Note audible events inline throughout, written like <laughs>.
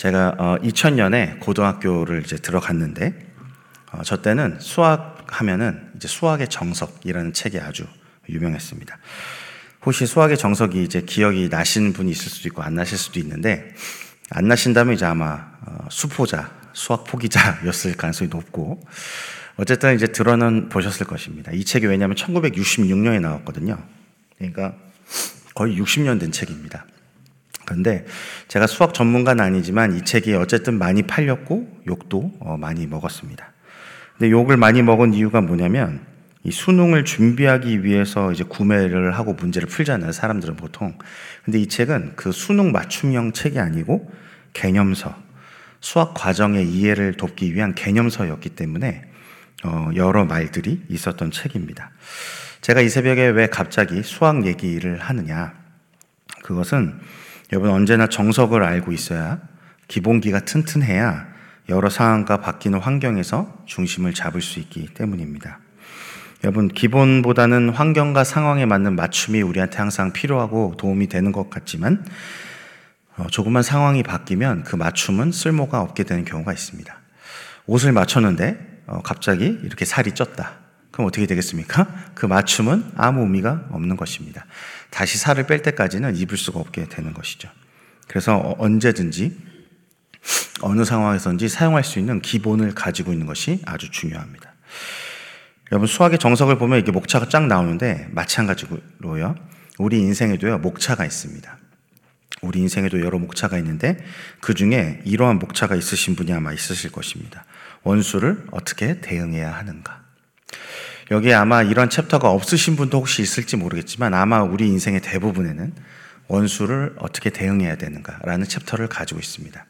제가 어, 2000년에 고등학교를 이제 들어갔는데 어, 저 때는 수학 하면은 이제 수학의 정석이라는 책이 아주 유명했습니다. 혹시 수학의 정석이 이제 기억이 나신 분이 있을 수도 있고 안 나실 수도 있는데 안 나신다면 이제 아마 어, 수포자, 수학 포기자였을 가능성이 높고 어쨌든 이제 들어는 보셨을 것입니다. 이 책이 왜냐하면 1966년에 나왔거든요. 그러니까 거의 60년 된 책입니다. 그런데 제가 수학 전문가는 아니지만 이 책이 어쨌든 많이 팔렸고 욕도 어, 많이 먹었습니다. 근데 욕을 많이 먹은 이유가 뭐냐면 이 수능을 준비하기 위해서 이제 구매를 하고 문제를 풀잖아요. 사람들은 보통. 근데 이 책은 그 수능 맞춤형 책이 아니고 개념서, 수학 과정의 이해를 돕기 위한 개념서였기 때문에 어, 여러 말들이 있었던 책입니다. 제가 이 새벽에 왜 갑자기 수학 얘기를 하느냐? 그것은 여러분 언제나 정석을 알고 있어야 기본기가 튼튼해야 여러 상황과 바뀌는 환경에서 중심을 잡을 수 있기 때문입니다. 여러분, 기본보다는 환경과 상황에 맞는 맞춤이 우리한테 항상 필요하고 도움이 되는 것 같지만, 어, 조금만 상황이 바뀌면 그 맞춤은 쓸모가 없게 되는 경우가 있습니다. 옷을 맞췄는데, 어, 갑자기 이렇게 살이 쪘다. 그럼 어떻게 되겠습니까? 그 맞춤은 아무 의미가 없는 것입니다. 다시 살을 뺄 때까지는 입을 수가 없게 되는 것이죠. 그래서 어, 언제든지 어느 상황에서든지 사용할 수 있는 기본을 가지고 있는 것이 아주 중요합니다. 여러분 수학의 정석을 보면 이게 목차가 쫙 나오는데 마찬가지로요. 우리 인생에도요 목차가 있습니다. 우리 인생에도 여러 목차가 있는데 그 중에 이러한 목차가 있으신 분이 아마 있으실 것입니다. 원수를 어떻게 대응해야 하는가. 여기에 아마 이런 챕터가 없으신 분도 혹시 있을지 모르겠지만 아마 우리 인생의 대부분에는 원수를 어떻게 대응해야 되는가라는 챕터를 가지고 있습니다.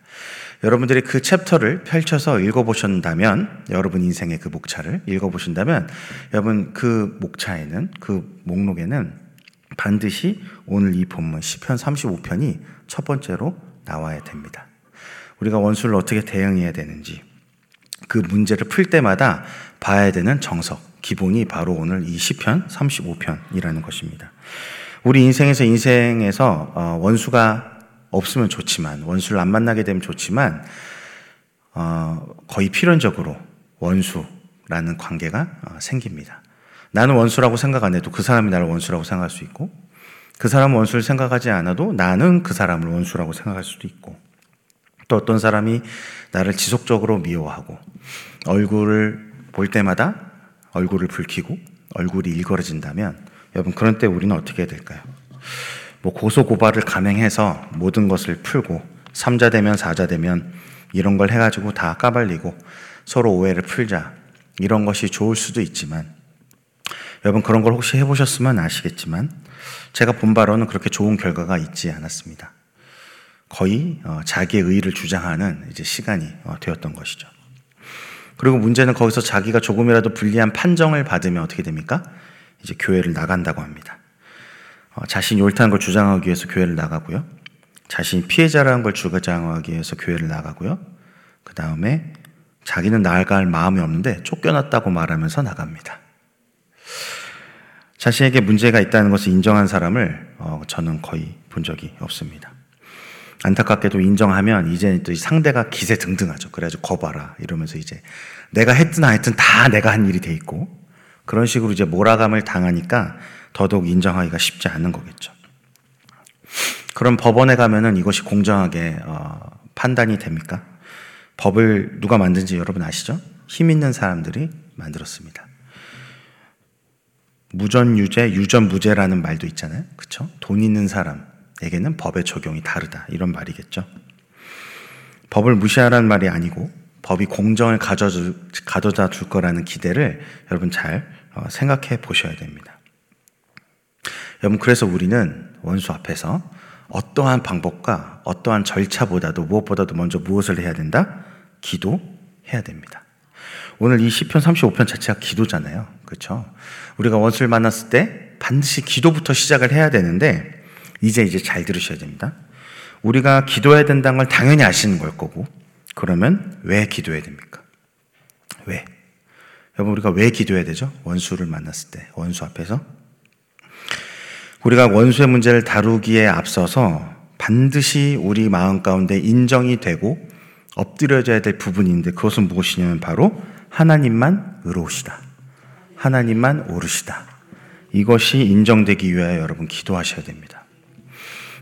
여러분들이 그 챕터를 펼쳐서 읽어보신다면, 여러분 인생의 그 목차를 읽어보신다면, 여러분 그 목차에는, 그 목록에는 반드시 오늘 이 본문, 10편 35편이 첫 번째로 나와야 됩니다. 우리가 원수를 어떻게 대응해야 되는지, 그 문제를 풀 때마다 봐야 되는 정석, 기본이 바로 오늘 이 시편 35편이라는 것입니다. 우리 인생에서 인생에서 어, 원수가 없으면 좋지만 원수를 안 만나게 되면 좋지만 어, 거의 필연적으로 원수라는 관계가 어, 생깁니다. 나는 원수라고 생각 안 해도 그 사람이 나를 원수라고 생각할 수 있고 그 사람은 원수를 생각하지 않아도 나는 그 사람을 원수라고 생각할 수도 있고 또 어떤 사람이 나를 지속적으로 미워하고 얼굴을 볼 때마다 얼굴을 붉히고 얼굴이 일그러진다면 여러분 그런 때 우리는 어떻게 해야 될까요? 뭐 고소 고발을 감행해서 모든 것을 풀고 삼자 되면 사자 되면 이런 걸 해가지고 다 까발리고 서로 오해를 풀자 이런 것이 좋을 수도 있지만 여러분 그런 걸 혹시 해보셨으면 아시겠지만 제가 본 바로는 그렇게 좋은 결과가 있지 않았습니다. 거의 어, 자기의 의의를 주장하는 이제 시간이 어, 되었던 것이죠. 그리고 문제는 거기서 자기가 조금이라도 불리한 판정을 받으면 어떻게 됩니까? 이제 교회를 나간다고 합니다. 어, 자신이 옳다는 걸 주장하기 위해서 교회를 나가고요. 자신이 피해자라는 걸 주장하기 위해서 교회를 나가고요. 그 다음에 자기는 나아갈 마음이 없는데 쫓겨났다고 말하면서 나갑니다. 자신에게 문제가 있다는 것을 인정한 사람을 어, 저는 거의 본 적이 없습니다. 안타깝게도 인정하면 이제 또 상대가 기세 등등하죠. 그래가지고 거봐라 이러면서 이제 내가 했든 안 했든 다 내가 한 일이 돼 있고 그런 식으로 이제 몰아감을 당하니까 더더욱 인정하기가 쉽지 않은 거겠죠. 그럼 법원에 가면은 이것이 공정하게 어, 판단이 됩니까? 법을 누가 만든지 여러분 아시죠? 힘 있는 사람들이 만들었습니다. 무전유죄, 유전무죄라는 말도 있잖아요. 그렇죠? 돈 있는 사람, 에게는 법의 적용이 다르다. 이런 말이겠죠. 법을 무시하라는 말이 아니고 법이 공정을 가져다 줄 거라는 기대를 여러분 잘 어, 생각해 보셔야 됩니다. 여러분, 그래서 우리는 원수 앞에서 어떠한 방법과 어떠한 절차보다도 무엇보다도 먼저 무엇을 해야 된다? 기도해야 됩니다. 오늘 이 시편 35편 자체가 기도잖아요. 그렇죠? 우리가 원수를 만났을 때 반드시 기도부터 시작을 해야 되는데 이제 이제 잘 들으셔야 됩니다. 우리가 기도해야 된다는 걸 당연히 아시는 걸 거고, 그러면 왜 기도해야 됩니까? 왜? 여러분, 우리가 왜 기도해야 되죠? 원수를 만났을 때, 원수 앞에서. 우리가 원수의 문제를 다루기에 앞서서 반드시 우리 마음 가운데 인정이 되고 엎드려져야 될 부분인데 그것은 무엇이냐면 바로 하나님만 의로우시다. 하나님만 옳으시다. 이것이 인정되기 위하여 여러분 기도하셔야 됩니다.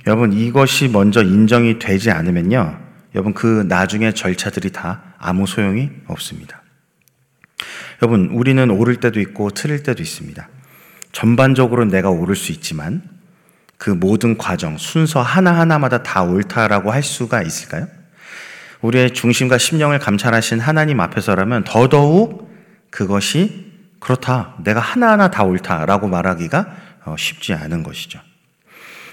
여러분 이것이 먼저 인정이 되지 않으면요. 여러분 그 나중에 절차들이 다 아무 소용이 없습니다. 여러분 우리는 오를 때도 있고 틀릴 때도 있습니다. 전반적으로 내가 오를 수 있지만 그 모든 과정, 순서 하나하나마다 다 옳다라고 할 수가 있을까요? 우리의 중심과 심령을 감찰하신 하나님 앞에서라면 더더욱 그것이 그렇다. 내가 하나하나 다 옳다라고 말하기가 어, 쉽지 않은 것이죠.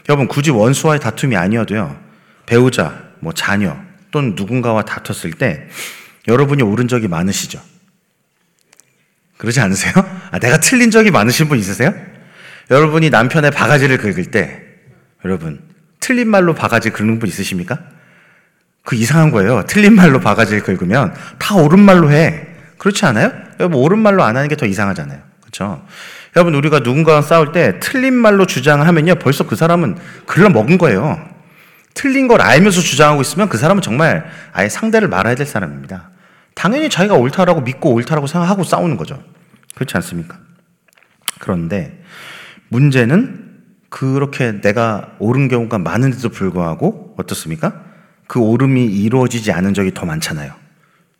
여러분, 굳이 원수와의 다툼이 아니어도요, 배우자, 뭐 자녀, 또는 누군가와 다퉜을 때 여러분이 옳은 적이 많으시죠? 그러지 않으세요? <laughs> 아, 내가 틀린 적이 많으신 분 있으세요? 여러분이 남편의 바가지를 긁을 때, 여러분, 틀린 말로 바가지 긁는 분 있으십니까? 그 이상한 거예요. 틀린 말로 바가지를 긁으면 다 옳은 말로 해. 그렇지 않아요? 여러분, 옳은 말로 안 하는 게 더 이상하잖아요. 그렇죠? 여러분, 우리가 누군가와 싸울 때 틀린 말로 주장하면요, 벌써 그 사람은 글러 먹은 거예요. 틀린 걸 알면서 주장하고 있으면 그 사람은 정말 아예 상대를 말아야 될 사람입니다. 당연히 자기가 옳다라고 믿고 옳다라고 생각하고 싸우는 거죠. 그렇지 않습니까? 그런데 문제는 그렇게 내가 옳은 경우가 많은데도 불구하고 어떻습니까? 그 옳음이 이루어지지 않은 적이 더 많잖아요.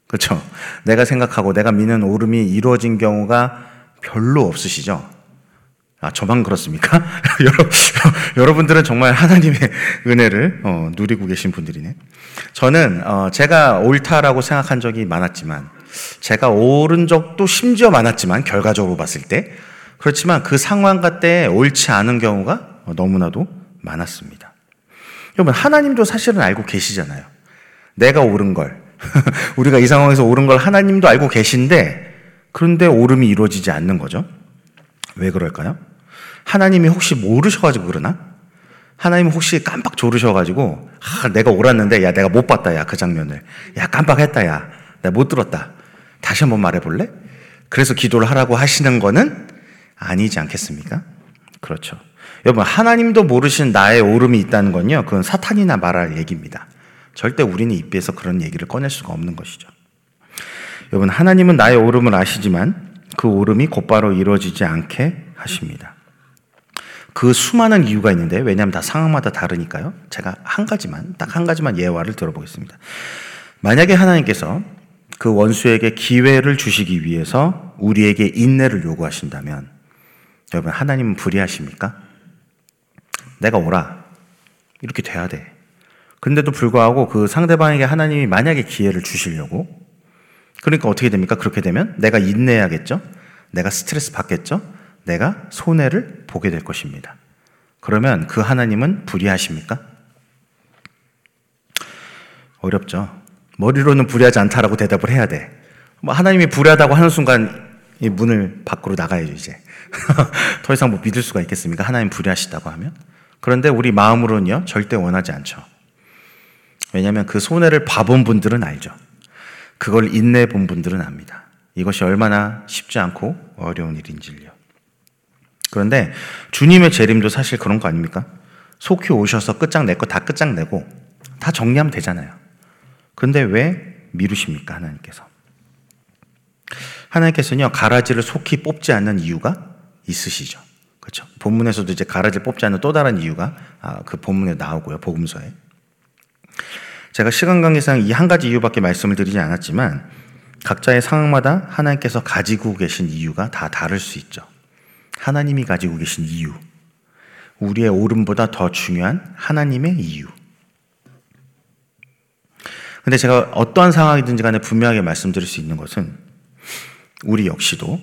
그렇죠? 내가 생각하고 내가 믿는 옳음이 이루어진 경우가 별로 없으시죠? 아, 저만 그렇습니까? <laughs> 여러분들은 정말 하나님의 은혜를 어, 누리고 계신 분들이네. 저는 어, 제가 옳다라고 생각한 적이 많았지만, 제가 옳은 적도 심지어 많았지만, 결과적으로 봤을 때, 그렇지만 그 상황과 때 옳지 않은 경우가 너무나도 많았습니다. 여러분, 하나님도 사실은 알고 계시잖아요. 내가 옳은 걸. <laughs> 우리가 이 상황에서 옳은 걸 하나님도 알고 계신데, 그런데 옳음이 이루어지지 않는 거죠. 왜 그럴까요? 하나님이 혹시 모르셔가지고 그러나? 하나님 혹시 깜빡 졸으셔가지고, 아, 내가 옳았는데, 야, 내가 못 봤다, 야, 그 장면을. 야, 깜빡했다, 야. 내가 못 들었다. 다시 한번 말해볼래? 그래서 기도를 하라고 하시는 거는 아니지 않겠습니까? 그렇죠. 여러분, 하나님도 모르신 나의 오름이 있다는 건요, 그건 사탄이나 말할 얘기입니다. 절대 우리는 입에서 그런 얘기를 꺼낼 수가 없는 것이죠. 여러분, 하나님은 나의 오름을 아시지만 그 오름이 곧바로 이루어지지 않게 하십니다. 그 수많은 이유가 있는데, 왜냐하면 다 상황마다 다르니까요. 제가 한 가지만, 딱 한 가지만 예화를 들어보겠습니다. 만약에 하나님께서 그 원수에게 기회를 주시기 위해서 우리에게 인내를 요구하신다면, 여러분, 하나님은 불의하십니까? 내가 오라. 이렇게 돼야 돼. 그런데도 불구하고 그 상대방에게 하나님이 만약에 기회를 주시려고, 그러니까 어떻게 됩니까? 그렇게 되면 내가 인내해야겠죠? 내가 스트레스 받겠죠? 내가 손해를 보게 될 것입니다. 그러면 그 하나님은 불의하십니까? 어렵죠. 머리로는 불의하지 않다라고 대답을 해야 돼. 뭐 하나님이 불의하다고 하는 순간 이 문을 밖으로 나가야죠, 이제. <laughs> 더 이상 뭐 믿을 수가 있겠습니까? 하나님 불의하시다고 하면? 그런데 우리 마음으로는요, 절대 원하지 않죠. 왜냐하면 그 손해를 봐본 분들은 알죠. 그걸 인내 본 분들은 압니다. 이것이 얼마나 쉽지 않고 어려운 일인지요. 그런데 주님의 재림도 사실 그런 거 아닙니까? 속히 오셔서 끝장내고 다 끝장내고 다 정리하면 되잖아요. 그런데 왜 미루십니까? 하나님께서. 하나님께서는요, 가라지를 속히 뽑지 않는 이유가 있으시죠. 그렇죠. 본문에서도 이제 가라지를 뽑지 않는 또 다른 이유가 아, 그 본문에 나오고요. 복음서에. 제가 시간 관계상 이 한 가지 이유밖에 말씀을 드리지 않았지만 각자의 상황마다 하나님께서 가지고 계신 이유가 다 다를 수 있죠. 하나님이 가지고 계신 이유. 우리의 옳음보다 더 중요한 하나님의 이유. 근데 제가 어떠한 상황이든지 간에 분명하게 말씀드릴 수 있는 것은 우리 역시도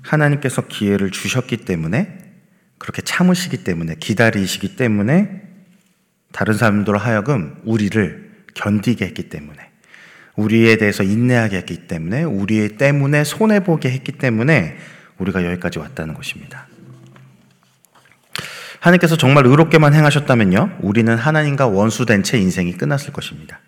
하나님께서 기회를 주셨기 때문에 그렇게 참으시기 때문에 기다리시기 때문에 다른 사람들로 하여금 우리를 견디게 했기 때문에 우리에 대해서 인내하게 했기 때문에 우리 때문에 손해 보게 했기 때문에 우리가 여기까지 왔다는 것입니다. 하나님께서 정말 의롭게만 행하셨다면요, 우리는 하나님과 원수된 채 인생이 끝났을 것입니다.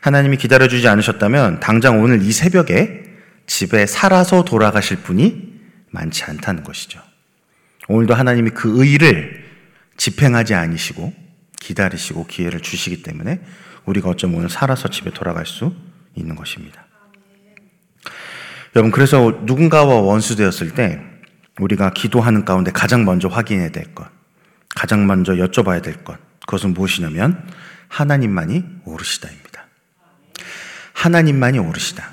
하나님이 기다려주지 않으셨다면 당장 오늘 이 새벽에 집에 살아서 돌아가실 분이 많지 않다는 것이죠. 오늘도 하나님이 그 의를 집행하지 않으시고 기다리시고 기회를 주시기 때문에 우리가 어쩌면 오늘 살아서 집에 돌아갈 수 있는 것입니다. 여러분, 그래서 누군가와 원수되었을 때 우리가 기도하는 가운데 가장 먼저 확인해야 될 것, 가장 먼저 여쭤봐야 될 것, 그것은 무엇이냐면 하나님만이 오르시다입니다. 하나님만이 오르시다.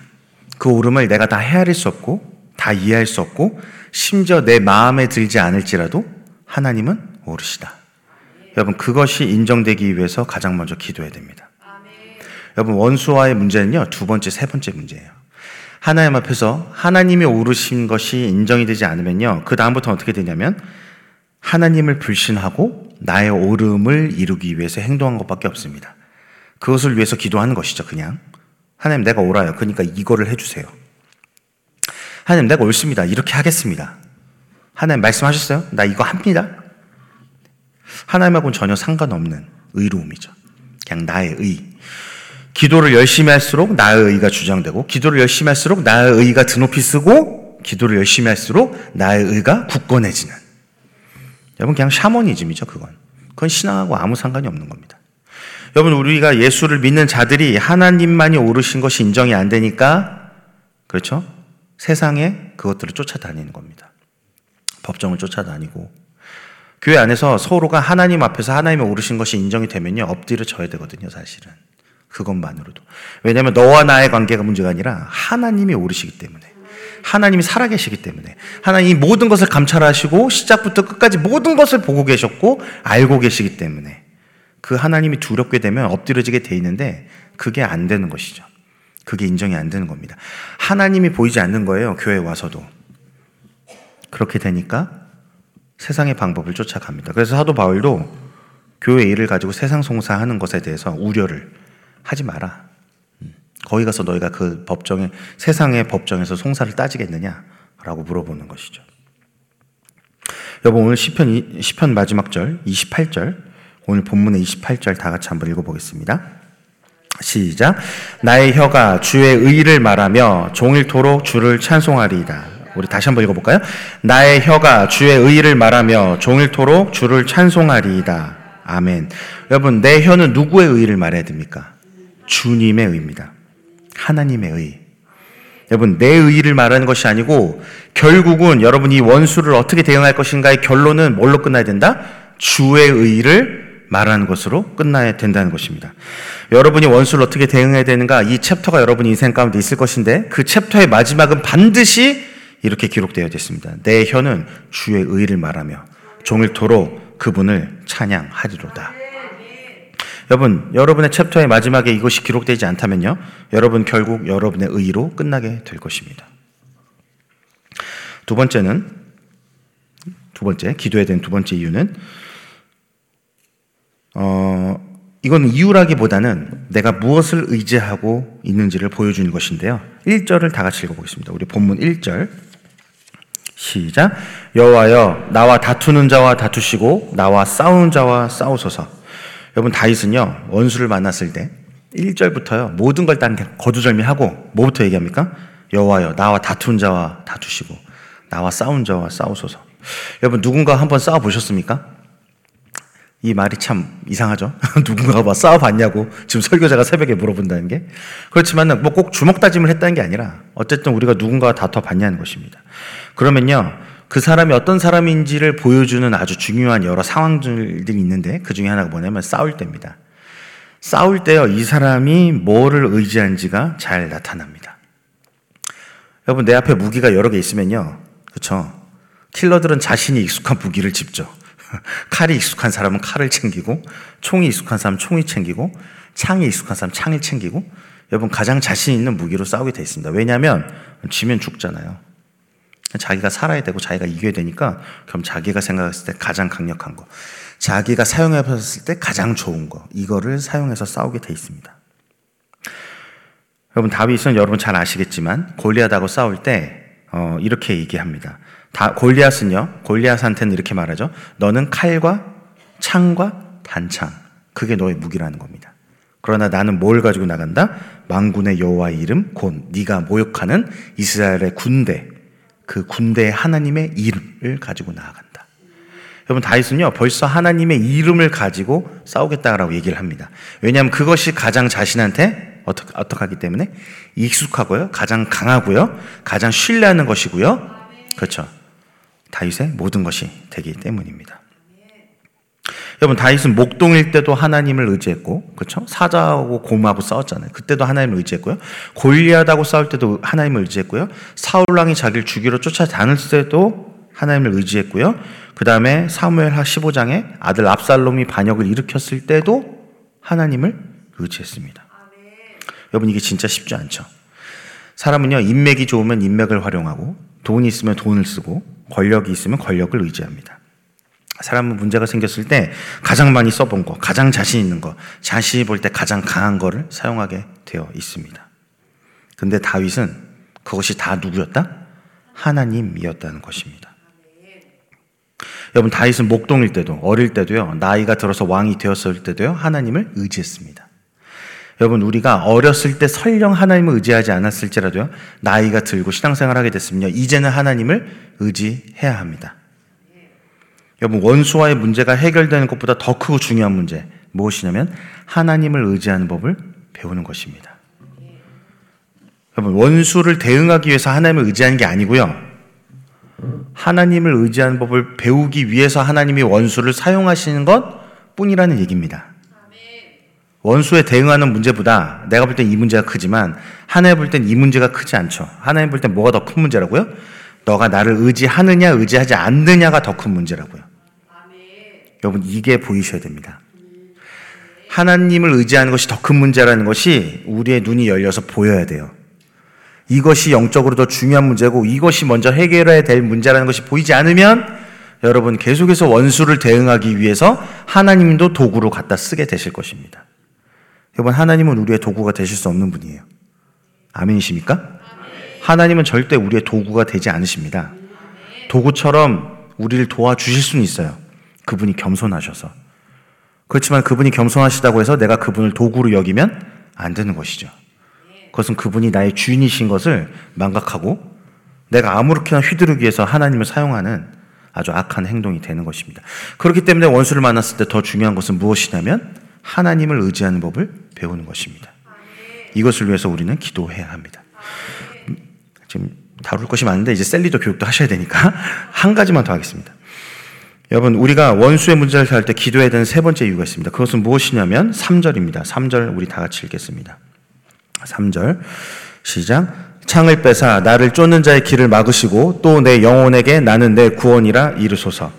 그 오름을 내가 다 헤아릴 수 없고 다 이해할 수 없고 심지어 내 마음에 들지 않을지라도 하나님은 오르시다. 여러분 그것이 인정되기 위해서 가장 먼저 기도해야 됩니다. 여러분 원수와의 문제는요 두 번째 세 번째 문제예요. 하나님 앞에서 하나님이 오르신 것이 인정이 되지 않으면요 그 다음부터 어떻게 되냐면 하나님을 불신하고 나의 오름을 이루기 위해서 행동한 것밖에 없습니다. 그것을 위해서 기도하는 것이죠 그냥 하나님 내가 옳아요. 그러니까 이거를 해주세요. 하나님 내가 옳습니다. 이렇게 하겠습니다. 하나님 말씀하셨어요? 나 이거 합니다. 하나님하고는 전혀 상관없는 의로움이죠. 그냥 나의 의. 기도를 열심히 할수록 나의 의가 주장되고, 기도를 열심히 할수록 나의 의가 드높이 쓰고, 기도를 열심히 할수록 나의 의가 굳건해지는. 여러분, 그냥 샤머니즘이죠, 그건. 그건 신앙하고 아무 상관이 없는 겁니다. 여러분, 우리가 예수를 믿는 자들이 하나님만이 오르신 것이 인정이 안 되니까, 그렇죠? 세상에 그것들을 쫓아다니는 겁니다. 법정을 쫓아다니고, 교회 안에서 서로가 하나님 앞에서 하나님이 오르신 것이 인정이 되면요, 엎드려 져야 되거든요, 사실은. 그것만으로도. 왜냐하면 너와 나의 관계가 문제가 아니라 하나님이 오르시기 때문에. 하나님이 살아계시기 때문에. 하나님이 모든 것을 감찰하시고 시작부터 끝까지 모든 것을 보고 계셨고 알고 계시기 때문에. 그 하나님이 두렵게 되면 엎드려지게 돼 있는데 그게 안 되는 것이죠. 그게 인정이 안 되는 겁니다. 하나님이 보이지 않는 거예요. 교회 와서도. 그렇게 되니까 세상의 방법을 쫓아갑니다. 그래서 사도 바울도 교회 일을 가지고 세상 송사하는 것에 대해서 우려를 하지 마라. 음, 거기 가서 너희가 그 법정에 세상의 법정에서 송사를 따지겠느냐라고 물어보는 것이죠. 여러분 오늘 시편 시편 마지막 절 28절 오늘 본문의 28절 다 같이 한번 읽어보겠습니다. 시작. 나의 혀가 주의 의를 말하며 종일토록 주를 찬송하리이다. 우리 다시 한번 읽어볼까요? 나의 혀가 주의 의를 말하며 종일토록 주를 찬송하리이다. 아멘. 여러분, 내 혀는 누구의 의를 말해야 됩니까? 주님의 의입니다. 하나님의 의. 여러분, 내 의를 말하는 것이 아니고, 결국은 여러분 이 원수를 어떻게 대응할 것인가의 결론은 뭘로 끝나야 된다? 주의 의를 말하는 것으로 끝나야 된다는 것입니다. 여러분이 원수를 어떻게 대응해야 되는가? 이 챕터가 여러분 인생 가운데 있을 것인데, 그 챕터의 마지막은 반드시 이렇게 기록되어 있습니다. 내 혀는 주의 의를 말하며 종일토록 그분을 찬양하리로다. 여러분, 여러분의 챕터의 마지막에 이것이 기록되지 않다면요. 여러분 결국 여러분의 의로 끝나게 될 것입니다. 두 번째는 두 번째 기도해야 되는 두 번째 이유는 어 이건 이유라기보다는 내가 무엇을 의지하고 있는지를 보여주는 것인데요. 1절을 다 같이 읽어보겠습니다. 우리 본문 1절. 시작. 여호와여 나와 다투는 자와 다투시고 나와 싸우는 자와 싸우소서. 여러분 다윗은요 원수를 만났을 때 1절부터요 모든 걸 다 거두절미하고 뭐부터 얘기합니까? 여호와여 나와 다투는 자와 다투시고 나와 싸운 자와 싸우소서. 여러분 누군가 한번 싸워 보셨습니까? 이 말이 참 이상하죠? <laughs> 누군가가 뭐 싸워봤냐고 지금 설교자가 새벽에 물어본다는 게 그렇지만 뭐 꼭 주먹 다짐을 했다는 게 아니라 어쨌든 우리가 누군가와 다퉈봤냐는 것입니다. 그러면요 그 사람이 어떤 사람인지를 보여주는 아주 중요한 여러 상황들이 있는데 그 중에 하나가 뭐냐면 싸울 때입니다. 싸울 때요 이 사람이 뭐를 의지한지가 잘 나타납니다. 여러분 내 앞에 무기가 여러 개 있으면요 그렇죠 킬러들은 자신이 익숙한 무기를 집죠. <laughs> 칼이 익숙한 사람은 칼을 챙기고, 총이 익숙한 사람은 총이 챙기고, 창이 익숙한 사람은 창을 챙기고, 여러분 가장 자신 있는 무기로 싸우게 돼 있습니다. 왜냐하면 지면 죽잖아요. 자기가 살아야 되고 자기가 이겨야 되니까 그럼 자기가 생각했을 때 가장 강력한 거, 자기가 사용해 봤을 때 가장 좋은 거, 이거를 사용해서 싸우게 돼 있습니다. 여러분 다윗은 여러분 잘 아시겠지만 골리앗하고 싸울 때 어, 이렇게 얘기합니다. 다 골리앗은요. 골리앗한테는 이렇게 말하죠. 너는 칼과 창과 단창. 그게 너의 무기라는 겁니다. 그러나 나는 뭘 가지고 나간다? 망군의 여호와의 이름 곧 네가 모욕하는 이스라엘의 군대 그 군대의 하나님의 이름을 가지고 나아간다. 여러분 다윗은요 벌써 하나님의 이름을 가지고 싸우겠다라고 얘기를 합니다. 왜냐하면 그것이 가장 자신한테 어떻게 어떻하기 때문에 익숙하고요, 가장 강하고요, 가장 신뢰하는 것이고요. 그렇죠. 다윗의 모든 것이 되기 때문입니다. 여러분 다윗은 목동일 때도 하나님을 의지했고 그렇죠? 사자하고 곰하고 싸웠잖아요. 그때도 하나님을 의지했고요. 골리앗하고 싸울 때도 하나님을 의지했고요. 사울 왕이 자기를 죽이러 쫓아다닐 때도 하나님을 의지했고요. 그 다음에 사무엘하 15장에 아들 압살롬이 반역을 일으켰을 때도 하나님을 의지했습니다. 여러분 이게 진짜 쉽지 않죠. 사람은요 인맥이 좋으면 인맥을 활용하고 돈이 있으면 돈을 쓰고 권력이 있으면 권력을 의지합니다. 사람은 문제가 생겼을 때 가장 많이 써본 거, 가장 자신 있는 거, 자신이 볼 때 가장 강한 거를 사용하게 되어 있습니다. 근데 다윗은 그것이 다 누구였다? 하나님이었다는 것입니다. 여러분 다윗은 목동일 때도 어릴 때도요 나이가 들어서 왕이 되었을 때도요 하나님을 의지했습니다. 여러분 우리가 어렸을 때 설령 하나님을 의지하지 않았을지라도요 나이가 들고 신앙생활 하게 됐으면요 이제는 하나님을 의지해야 합니다. 여러분 원수와의 문제가 해결되는 것보다 더 크고 중요한 문제 무엇이냐면 하나님을 의지하는 법을 배우는 것입니다. 여러분 원수를 대응하기 위해서 하나님을 의지하는 게 아니고요. 하나님을 의지하는 법을 배우기 위해서 하나님이 원수를 사용하시는 것 뿐이라는 얘기입니다. 원수에 대응하는 문제보다 내가 볼 땐 이 문제가 크지만 하나님 볼 땐 이 문제가 크지 않죠. 하나님 볼 땐 뭐가 더 큰 문제라고요? 너가 나를 의지하느냐 의지하지 않느냐가 더 큰 문제라고요. 여러분 이게 보이셔야 됩니다. 하나님을 의지하는 것이 더 큰 문제라는 것이 우리의 눈이 열려서 보여야 돼요. 이것이 영적으로 더 중요한 문제고 이것이 먼저 해결해야 될 문제라는 것이 보이지 않으면 여러분 계속해서 원수를 대응하기 위해서 하나님도 도구로 갖다 쓰게 되실 것입니다. 여러분 하나님은 우리의 도구가 되실 수 없는 분이에요. 아멘이십니까? 하나님은 절대 우리의 도구가 되지 않으십니다. 도구처럼 우리를 도와주실 수는 있어요. 그분이 겸손하셔서. 그렇지만 그분이 겸손하시다고 해서 내가 그분을 도구로 여기면 안 되는 것이죠. 그것은 그분이 나의 주인이신 것을 망각하고 내가 아무렇게나 휘두르기 위해서 하나님을 사용하는 아주 악한 행동이 되는 것입니다. 그렇기 때문에 원수를 만났을 때 더 중요한 것은 무엇이냐면 하나님을 의지하는 법을 배우는 것입니다. 이것을 위해서 우리는 기도해야 합니다. 지금 다룰 것이 많은데 이제 셀리도 교육도 하셔야 되니까 <laughs> 한 가지만 더 하겠습니다. 여러분, 우리가 원수의 문제를 살 때 기도해야 되는 세 번째 이유가 있습니다. 그것은 무엇이냐면 3절입니다. 3절 우리 다 같이 읽겠습니다. 3절 시작 창을 빼사 나를 쫓는 자의 길을 막으시고 또 내 영혼에게 나는 내 구원이라 이르소서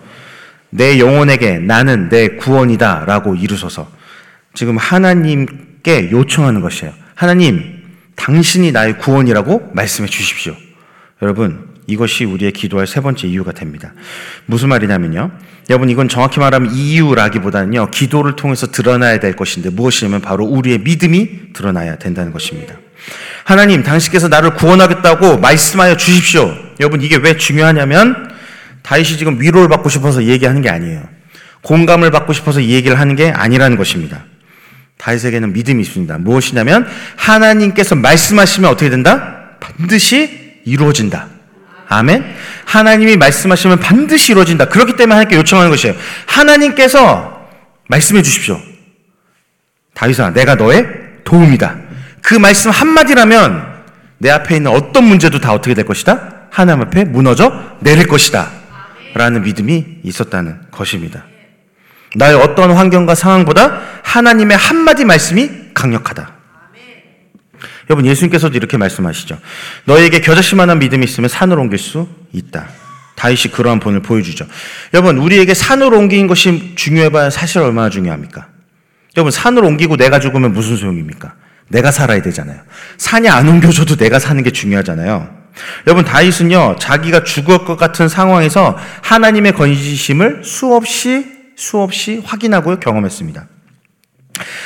내 영혼에게 나는 내 구원이다 라고 이르소서 지금 하나님께 요청하는 것이에요 하나님 당신이 나의 구원이라고 말씀해 주십시오 여러분 이것이 우리의 기도할 세 번째 이유가 됩니다 무슨 말이냐면요 여러분 이건 정확히 말하면 이유라기보다는요 기도를 통해서 드러나야 될 것인데 무엇이냐면 바로 우리의 믿음이 드러나야 된다는 것입니다 하나님, 당신께서 나를 구원하겠다고 말씀하여 주십시오. 여러분, 이게 왜 중요하냐면, 다윗이 지금 위로를 받고 싶어서 얘기하는 게 아니에요. 공감을 받고 싶어서 얘기를 하는 게 아니라는 것입니다. 다윗에게는 믿음이 있습니다. 무엇이냐면, 하나님께서 말씀하시면 어떻게 된다? 반드시 이루어진다. 아멘? 하나님이 말씀하시면 반드시 이루어진다. 그렇기 때문에 하나님께 요청하는 것이에요. 하나님께서 말씀해 주십시오. 다윗아, 내가 너의 도움이다. 그 말씀 한마디라면 내 앞에 있는 어떤 문제도 다 어떻게 될 것이다? 하나님 앞에 무너져 내릴 것이다. 라는 믿음이 있었다는 것입니다. 나의 어떤 환경과 상황보다 하나님의 한마디 말씀이 강력하다. 여러분, 예수님께서도 이렇게 말씀하시죠. 너에게 겨자씨만한 믿음이 있으면 산을 옮길 수 있다. 다윗이 그러한 본을 보여주죠. 여러분, 우리에게 산을 옮기는 것이 중요해봐야 사실 얼마나 중요합니까? 여러분, 산을 옮기고 내가 죽으면 무슨 소용입니까? 내가 살아야 되잖아요. 산이 안 옮겨줘도 내가 사는 게 중요하잖아요. 여러분 다윗은요 자기가 죽을 것 같은 상황에서 하나님의 건지심을 수없이 수없이 확인하고 경험했습니다.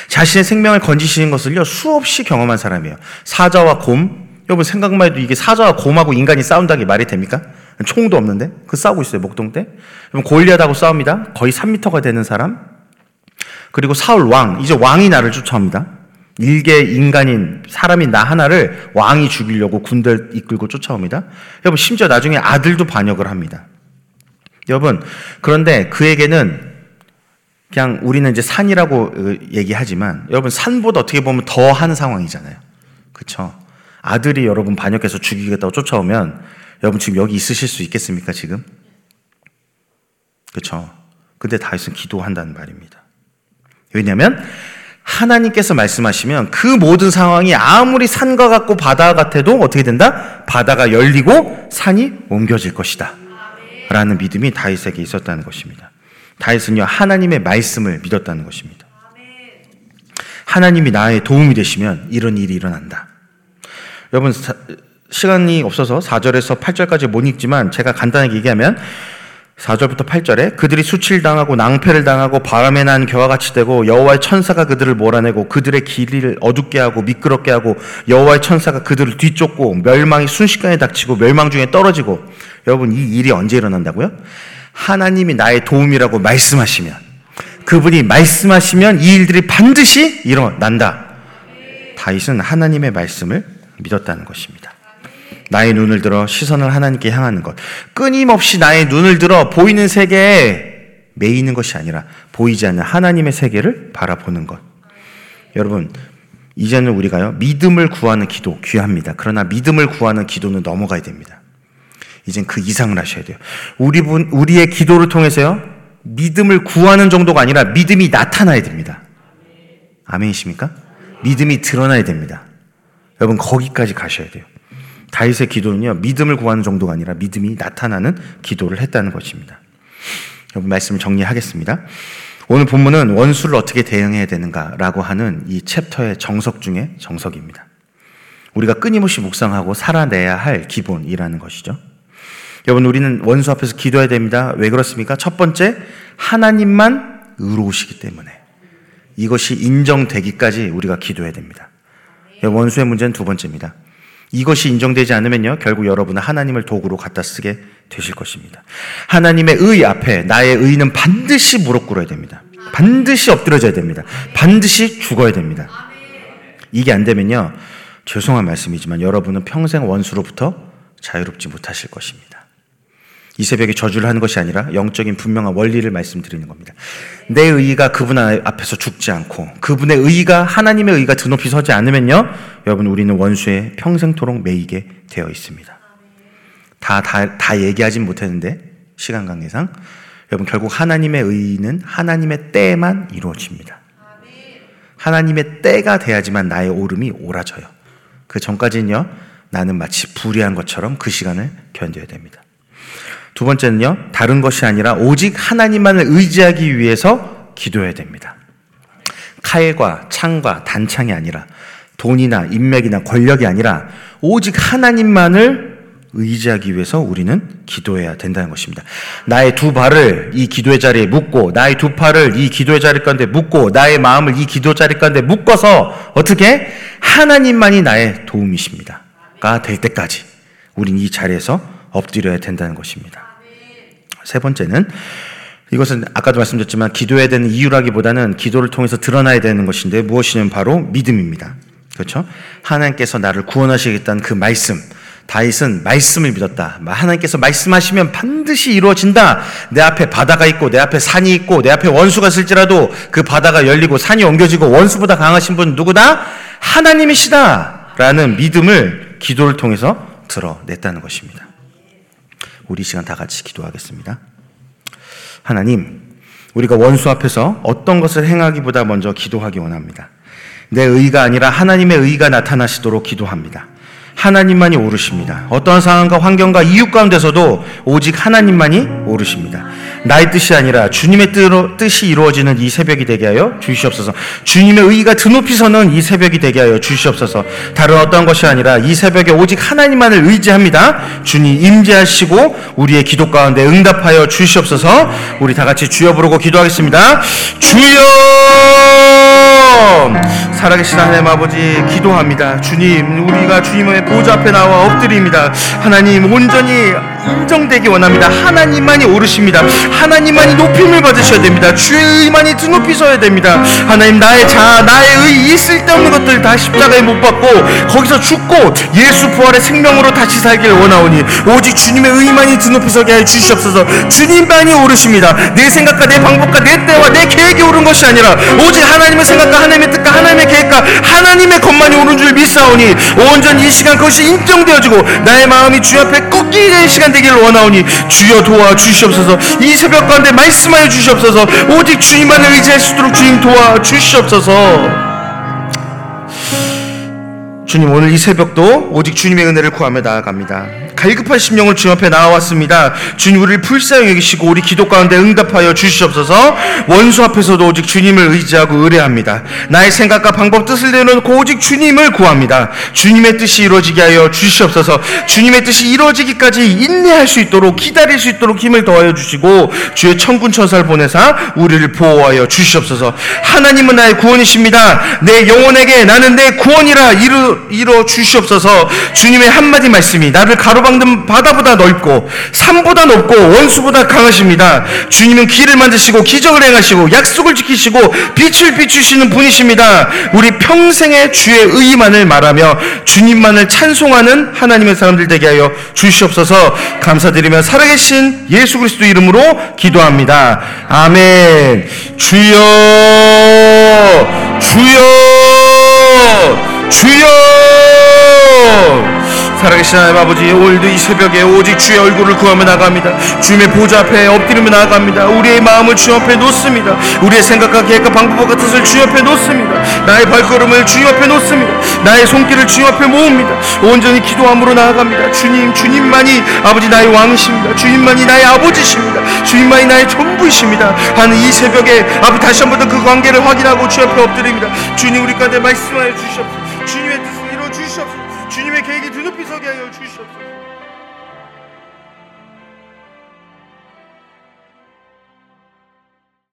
자신의 생명을 건지시는 것을요 수없이 경험한 사람이에요. 사자와 곰 여러분 생각만 해도 이게 사자와 곰하고 인간이 싸운다는 게 말이 됩니까? 총도 없는데 그 싸우고 있어요 목동 때. 여러분 골리앗하고 싸웁니다. 거의 3미터가 되는 사람. 그리고 사울 왕 이제 왕이 나를 쫓아옵니다. 일개 인간인 사람인 나 하나를 왕이 죽이려고 군대를 이끌고 쫓아옵니다. 여러분 심지어 나중에 아들도 반역을 합니다. 여러분, 그런데 그에게는 그냥 우리는 이제 산이라고 얘기하지만 여러분 산보다 어떻게 보면 더한 상황이잖아요. 그렇죠? 아들이 여러분 반역해서 죽이겠다고 쫓아오면 여러분 지금 여기 있으실 수 있겠습니까, 지금? 그렇죠? 근데 다윗은 기도한다는 말입니다. 왜냐하면 하나님께서 말씀하시면 그 모든 상황이 아무리 산과 같고 바다 같아도 어떻게 된다? 바다가 열리고 산이 옮겨질 것이다. 라는 믿음이 다윗에게 있었다는 것입니다. 다윗은요, 하나님의 말씀을 믿었다는 것입니다. 하나님이 나의 도움이 되시면 이런 일이 일어난다. 여러분, 시간이 없어서 4절에서 8절까지 못 읽지만 제가 간단하게 얘기하면 4절부터 8절에 그들이 수칠당하고 낭패를 당하고 바람에 난 겨와 같이 되고 여호와의 천사가 그들을 몰아내고 그들의 길을 어둡게 하고 미끄럽게 하고 여호와의 천사가 그들을 뒤쫓고 멸망이 순식간에 닥치고 멸망 중에 떨어지고 여러분 이 일이 언제 일어난다고요? 하나님이 나의 도움이라고 말씀하시면 그분이 말씀하시면 이 일들이 반드시 일어난다. 다윗은 하나님의 말씀을 믿었다는 것입니다. 나의 눈을 들어 시선을 하나님께 향하는 것. 끊임없이 나의 눈을 들어 보이는 세계에 매이는 것이 아니라 보이지 않는 하나님의 세계를 바라보는 것. 여러분, 이제는 우리가요, 믿음을 구하는 기도 귀합니다. 그러나 믿음을 구하는 기도는 넘어가야 됩니다. 이젠 그 이상을 하셔야 돼요. 우리 분, 우리의 기도를 통해서요, 믿음을 구하는 정도가 아니라 믿음이 나타나야 됩니다. 아멘이십니까? 믿음이 드러나야 됩니다. 여러분, 거기까지 가셔야 돼요. 다윗의 기도는요, 믿음을 구하는 정도가 아니라 믿음이 나타나는 기도를 했다는 것입니다. 여러분, 말씀을 정리하겠습니다. 오늘 본문은 원수를 어떻게 대응해야 되는가라고 하는 이 챕터의 정석 중에 정석입니다. 우리가 끊임없이 묵상하고 살아내야 할 기본이라는 것이죠. 여러분, 우리는 원수 앞에서 기도해야 됩니다. 왜 그렇습니까? 첫 번째, 하나님만 의로우시기 때문에. 이것이 인정되기까지 우리가 기도해야 됩니다. 원수의 문제는 두 번째입니다. 이것이 인정되지 않으면요, 결국 여러분은 하나님을 도구로 갖다 쓰게 되실 것입니다. 하나님의 의 앞에 나의 의는 반드시 무릎 꿇어야 됩니다. 반드시 엎드려져야 됩니다. 반드시 죽어야 됩니다. 이게 안 되면요, 죄송한 말씀이지만 여러분은 평생 원수로부터 자유롭지 못하실 것입니다. 이 새벽에 저주를 하는 것이 아니라 영적인 분명한 원리를 말씀드리는 겁니다. 내 의가 그분 앞에서 죽지 않고 그분의 의가 하나님의 의가 드높이 서지 않으면요. 여러분 우리는 원수에 평생토록 매이게 되어 있습니다. 다, 다, 다 얘기하진 못했는데 시간 관계상 여러분 결국 하나님의 의는 하나님의 때만 이루어집니다. 하나님의 때가 돼야지만 나의 오름이 오라져요. 그 전까지는요. 나는 마치 불의한 것처럼 그 시간을 견뎌야 됩니다. 두 번째는요, 다른 것이 아니라 오직 하나님만을 의지하기 위해서 기도해야 됩니다. 칼과 창과 단창이 아니라 돈이나 인맥이나 권력이 아니라 오직 하나님만을 의지하기 위해서 우리는 기도해야 된다는 것입니다. 나의 두 발을 이 기도의 자리에 묶고, 나의 두 팔을 이 기도의 자리 가운데 묶고, 나의 마음을 이 기도 자리 가운데 묶어서 어떻게 하나님만이 나의 도움이십니다.가 될 때까지 우린 이 자리에서 엎드려야 된다는 것입니다. 세 번째는 이것은 아까도 말씀드렸지만 기도해야 되는 이유라기보다는 기도를 통해서 드러나야 되는 것인데 무엇이냐면 바로 믿음입니다. 그렇죠? 하나님께서 나를 구원하시겠다는 그 말씀. 다윗은 말씀을 믿었다. 하나님께서 말씀하시면 반드시 이루어진다. 내 앞에 바다가 있고 내 앞에 산이 있고 내 앞에 원수가 있을지라도 그 바다가 열리고 산이 옮겨지고 원수보다 강하신 분 누구다? 하나님이시다. 라는 믿음을 기도를 통해서 드러냈다는 것입니다. 우리 시간 다 같이 기도하겠습니다. 하나님, 우리가 원수 앞에서 어떤 것을 행하기보다 먼저 기도하기 원합니다. 내 의가 아니라 하나님의 의가 나타나시도록 기도합니다. 하나님만이 오르십니다. 어떠한 상황과 환경과 이유 가운데서도 오직 하나님만이 오르십니다. 나의 뜻이 아니라 주님의 뜻이 이루어지는 이 새벽이 되게 하여 주시옵소서. 주님의 의가 드높이 서는 이 새벽이 되게 하여 주시옵소서. 다른 어떠한 것이 아니라 이 새벽에 오직 하나님만을 의지합니다. 주님 임재하시고 우리의 기도 가운데 응답하여 주시옵소서. 우리 다 같이 주여 부르고 기도하겠습니다. 주여! 살아계신 하나님 아버지 기도합니다. 주님, 우리가 주님의 보좌 앞에 나와 엎드립니다. 하나님 온전히 인정되기 원합니다. 하나님만이 오르십니다. 하나님만이 높임을 받으셔야 됩니다. 주의 의만이 드높이 서야 됩니다. 하나님 나의 자 나의 의이 쓸데없는 것들 다 십자가에 못 박고 거기서 죽고 예수 부활의 생명으로 다시 살길 원하오니 오직 주님의 의만이 드높이 서게 해 주시옵소서. 주님만이 오르십니다. 내 생각과 내 방법과 내 때와 내 계획이 오른 것이 아니라 오직 하나님의 생각과 하나님의 뜻과 하나님의 계획과 하나님의 것만이 오른 줄 믿사오니 온전히 이 시간 그것이 인정되어지고 나의 마음이 주 앞에 꺾이게 되는 되기를 원하오니 주여 도와 주시옵소서. 이 새벽 가운데 말씀하여 주시옵소서. 오직 주님만을 의지할 수 있도록 주님 도와 주시옵소서. 주님 오늘 이 새벽도 오직 주님의 은혜를 구하며 나아갑니다. 갈급한 심령을 주님 앞에 나와왔습니다. 주님 우리를 불쌍히 여기시고 우리 기도 가운데 응답하여 주시옵소서. 원수 앞에서도 오직 주님을 의지하고 의뢰합니다. 나의 생각과 방법 뜻을 내놓고 오직 주님을 구합니다. 주님의 뜻이 이루어지게 하여 주시옵소서. 주님의 뜻이 이루어지기까지 인내할 수 있도록 기다릴 수 있도록 힘을 더하여 주시고 주의 천군 천사를 보내사 우리를 보호하여 주시옵소서. 하나님은 나의 구원이십니다. 내 영혼에게 나는 내 구원이라 이루 이뤄 주시옵소서. 주님의 한마디 말씀이 나를 가로 막는 바다보다 넓고 산보다 높고 원수보다 강하십니다. 주님은 길을 만드시고 기적을 행하시고 약속을 지키시고 빛을 비추시는 분이십니다. 우리 평생에 주의 의만을 말하며 주님만을 찬송하는 하나님의 사람들 되게 하여 주시옵소서. 감사드리며 살아계신 예수 그리스도 이름으로 기도합니다. 아멘. 주여 주여 주여 살아계신 하나님 아버지 오늘도 이 새벽에 오직 주의 얼굴을 구하며 나갑니다. 주님의 보좌 앞에 엎드리며 나아갑니다. 우리의 마음을 주 앞에 놓습니다. 우리의 생각과 계획과 방법과 뜻을 주 앞에 놓습니다. 나의 발걸음을 주 앞에 놓습니다. 나의 손길을 주 앞에 모읍니다. 온전히 기도함으로 나아갑니다. 주님 주님만이 아버지 나의 왕이십니다. 주님만이 나의 아버지십니다. 주님만이 나의 전부이십니다. 하는 이 새벽에 아버지 다시 한번 더 그 관계를 확인하고 주 앞에 엎드립니다. 주님 우리 가운데 말씀하여 주시옵소서